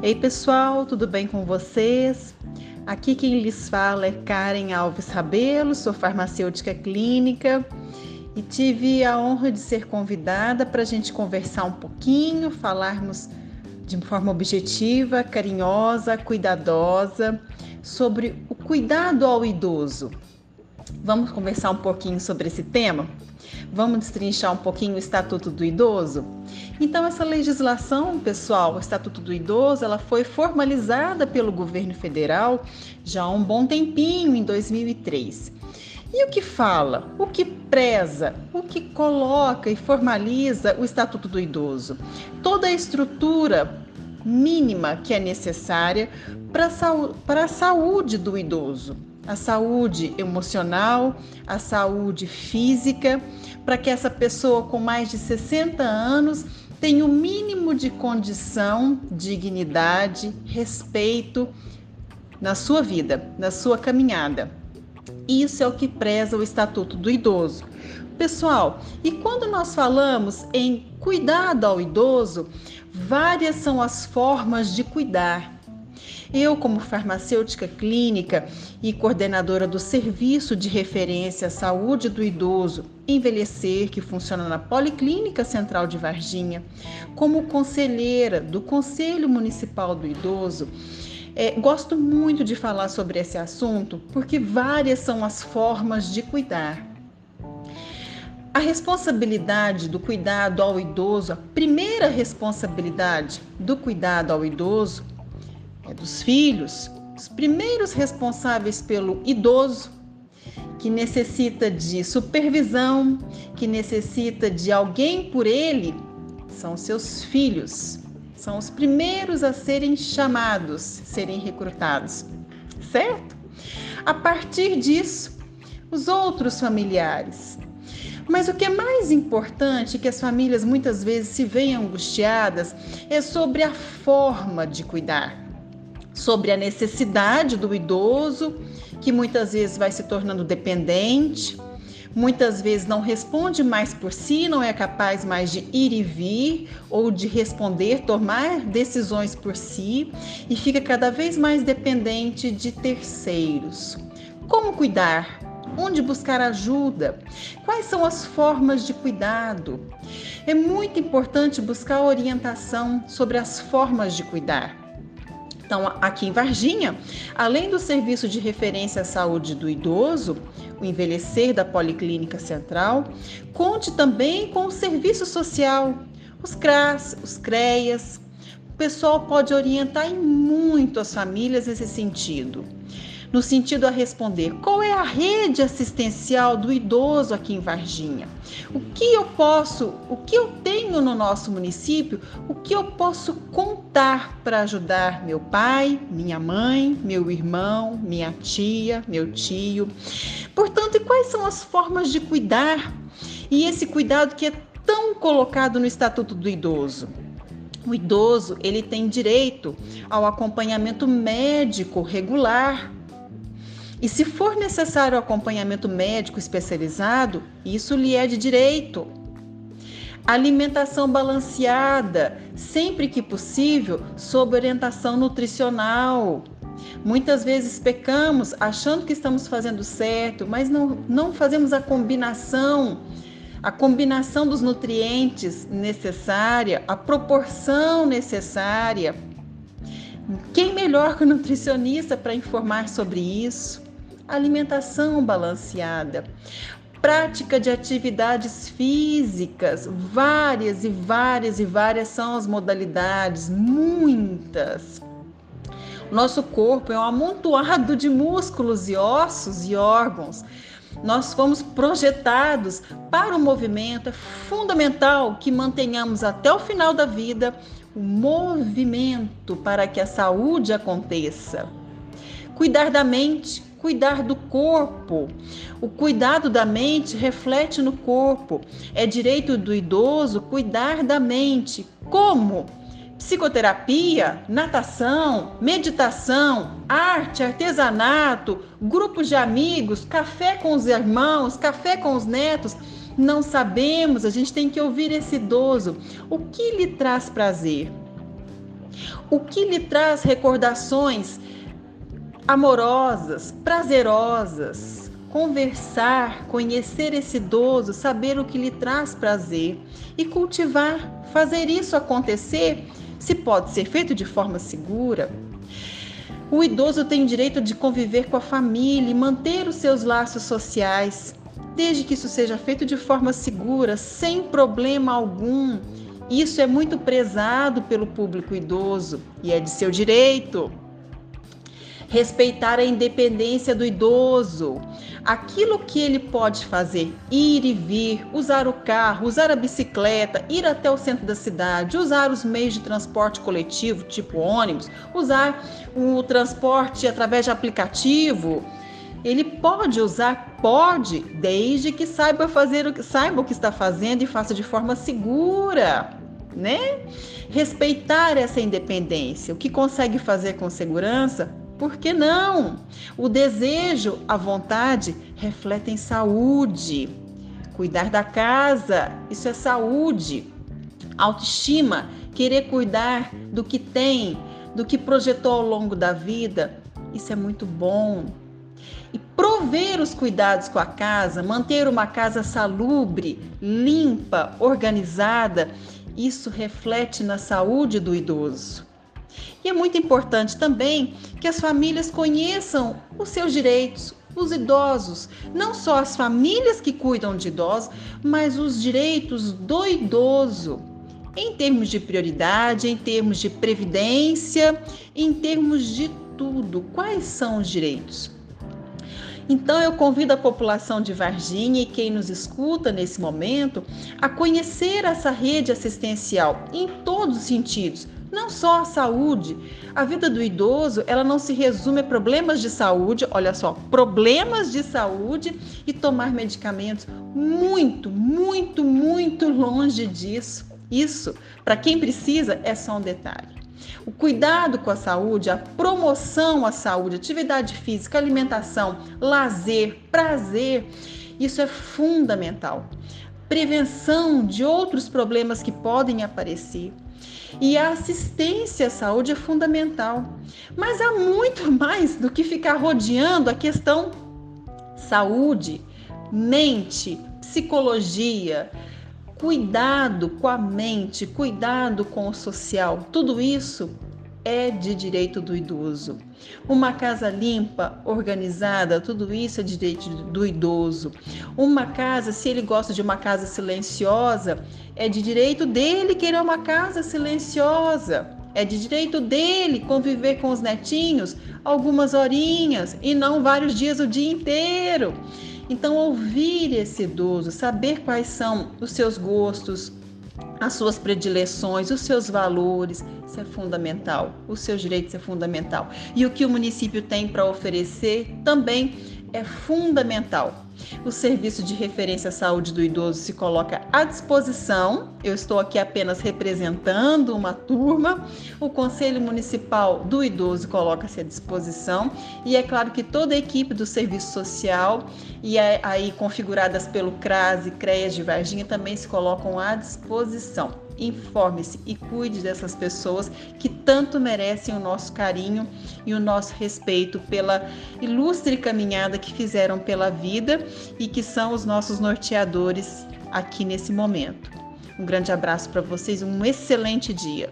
Ei pessoal, tudo bem com vocês? Aqui quem lhes fala é Karen Alves Rabelo, sou farmacêutica clínica e tive a honra de ser convidada para a gente conversar um pouquinho, falarmos de forma objetiva, carinhosa, cuidadosa sobre o cuidado ao idoso. Vamos conversar um pouquinho sobre esse tema? Vamos destrinchar um pouquinho o Estatuto do Idoso? Então, essa legislação, pessoal, o Estatuto do Idoso, ela foi formalizada pelo governo federal já há um bom tempinho, em 2003. E o que fala, o que preza, o que coloca e formaliza o Estatuto do Idoso? Toda a estrutura mínima que é necessária para a saúde do idoso a saúde emocional, a saúde física, para que essa pessoa com mais de 60 anos tenha o mínimo de condição, dignidade, respeito na sua vida, na sua caminhada. Isso é o que preza o Estatuto do Idoso. Pessoal, e quando nós falamos em cuidado ao idoso, várias são as formas de cuidar. Eu, como farmacêutica clínica e coordenadora do Serviço de Referência à Saúde do Idoso Envelhecer, que funciona na Policlínica Central de Varginha, como conselheira do Conselho Municipal do Idoso, é, gosto muito de falar sobre esse assunto porque várias são as formas de cuidar. A responsabilidade do cuidado ao idoso, a primeira responsabilidade do cuidado ao idoso é dos filhos, os primeiros responsáveis pelo idoso, que necessita de supervisão, que necessita de alguém por ele, são seus filhos. São os primeiros a serem chamados, serem recrutados, certo? A partir disso, os outros familiares. Mas o que é mais importante, que as famílias muitas vezes se veem angustiadas, é sobre a forma de cuidar sobre a necessidade do idoso, que muitas vezes vai se tornando dependente, muitas vezes não responde mais por si, não é capaz mais de ir e vir ou de responder, tomar decisões por si e fica cada vez mais dependente de terceiros. Como cuidar? Onde buscar ajuda? Quais são as formas de cuidado? É muito importante buscar orientação sobre as formas de cuidar. Então, aqui em Varginha, além do serviço de referência à saúde do idoso, o envelhecer da Policlínica Central, conte também com o serviço social, os CRAS, os CREAS. O pessoal pode orientar muito as famílias nesse sentido no sentido a responder qual é a rede assistencial do idoso aqui em Varginha. O que eu posso, o que eu tenho no nosso município, o que eu posso contar para ajudar meu pai, minha mãe, meu irmão, minha tia, meu tio. Portanto, e quais são as formas de cuidar? E esse cuidado que é tão colocado no Estatuto do Idoso. O idoso, ele tem direito ao acompanhamento médico regular e se for necessário acompanhamento médico especializado, isso lhe é de direito. Alimentação balanceada, sempre que possível, sob orientação nutricional. Muitas vezes pecamos achando que estamos fazendo certo, mas não, não fazemos a combinação, a combinação dos nutrientes necessária, a proporção necessária. Quem melhor que o nutricionista para informar sobre isso? Alimentação balanceada, prática de atividades físicas, várias e várias e várias são as modalidades, muitas. Nosso corpo é um amontoado de músculos e ossos e órgãos. Nós fomos projetados para o movimento. É fundamental que mantenhamos até o final da vida o movimento para que a saúde aconteça. Cuidar da mente, cuidar do corpo. O cuidado da mente reflete no corpo. É direito do idoso cuidar da mente. Como? Psicoterapia, natação, meditação, arte, artesanato, grupos de amigos, café com os irmãos, café com os netos. Não sabemos, a gente tem que ouvir esse idoso. O que lhe traz prazer? O que lhe traz recordações amorosas, prazerosas? Conversar, conhecer esse idoso, saber o que lhe traz prazer e cultivar, fazer isso acontecer, se pode ser feito de forma segura. O idoso tem direito de conviver com a família e manter os seus laços sociais, desde que isso seja feito de forma segura, sem problema algum. Isso é muito prezado pelo público idoso e é de seu direito. Respeitar a independência do idoso, aquilo que ele pode fazer, ir e vir, usar o carro, usar a bicicleta, ir até o centro da cidade, usar os meios de transporte coletivo, tipo ônibus, usar o transporte através de aplicativo, ele pode usar, pode, desde que saiba fazer o que saiba o que está fazendo e faça de forma segura, né? Respeitar essa independência, o que consegue fazer com segurança, por que não? O desejo, a vontade refletem saúde. Cuidar da casa, isso é saúde. Autoestima, querer cuidar do que tem, do que projetou ao longo da vida, isso é muito bom. E prover os cuidados com a casa, manter uma casa salubre, limpa, organizada, isso reflete na saúde do idoso. E é muito importante também que as famílias conheçam os seus direitos, os idosos, não só as famílias que cuidam de idosos, mas os direitos do idoso, em termos de prioridade, em termos de previdência, em termos de tudo. Quais são os direitos? Então eu convido a população de Varginha e quem nos escuta nesse momento a conhecer essa rede assistencial em todos os sentidos, não só a saúde. A vida do idoso, ela não se resume a problemas de saúde, olha só, problemas de saúde e tomar medicamentos. Muito, muito, muito longe disso. Isso, para quem precisa, é só um detalhe. O cuidado com a saúde, a promoção à saúde, atividade física, alimentação, lazer, prazer, isso é fundamental. Prevenção de outros problemas que podem aparecer. E a assistência à saúde é fundamental. Mas há muito mais do que ficar rodeando a questão saúde, mente, psicologia, cuidado com a mente, cuidado com o social, tudo isso é de direito do idoso. Uma casa limpa, organizada, tudo isso é de direito do idoso. Uma casa, se ele gosta de uma casa silenciosa, é de direito dele querer uma casa silenciosa. É de direito dele conviver com os netinhos algumas horinhas e não vários dias o dia inteiro. Então, ouvir esse idoso, saber quais são os seus gostos, as suas predileções, os seus valores, isso é fundamental. Os seus direitos é fundamental. E o que o município tem para oferecer também é fundamental. O Serviço de Referência à Saúde do Idoso se coloca à disposição. Eu estou aqui apenas representando uma turma. O Conselho Municipal do Idoso coloca-se à disposição. E é claro que toda a equipe do Serviço Social e aí configuradas pelo CRAS e CREAS de Varginha também se colocam à disposição informe-se e cuide dessas pessoas que tanto merecem o nosso carinho e o nosso respeito pela ilustre caminhada que fizeram pela vida e que são os nossos norteadores aqui nesse momento. Um grande abraço para vocês, um excelente dia.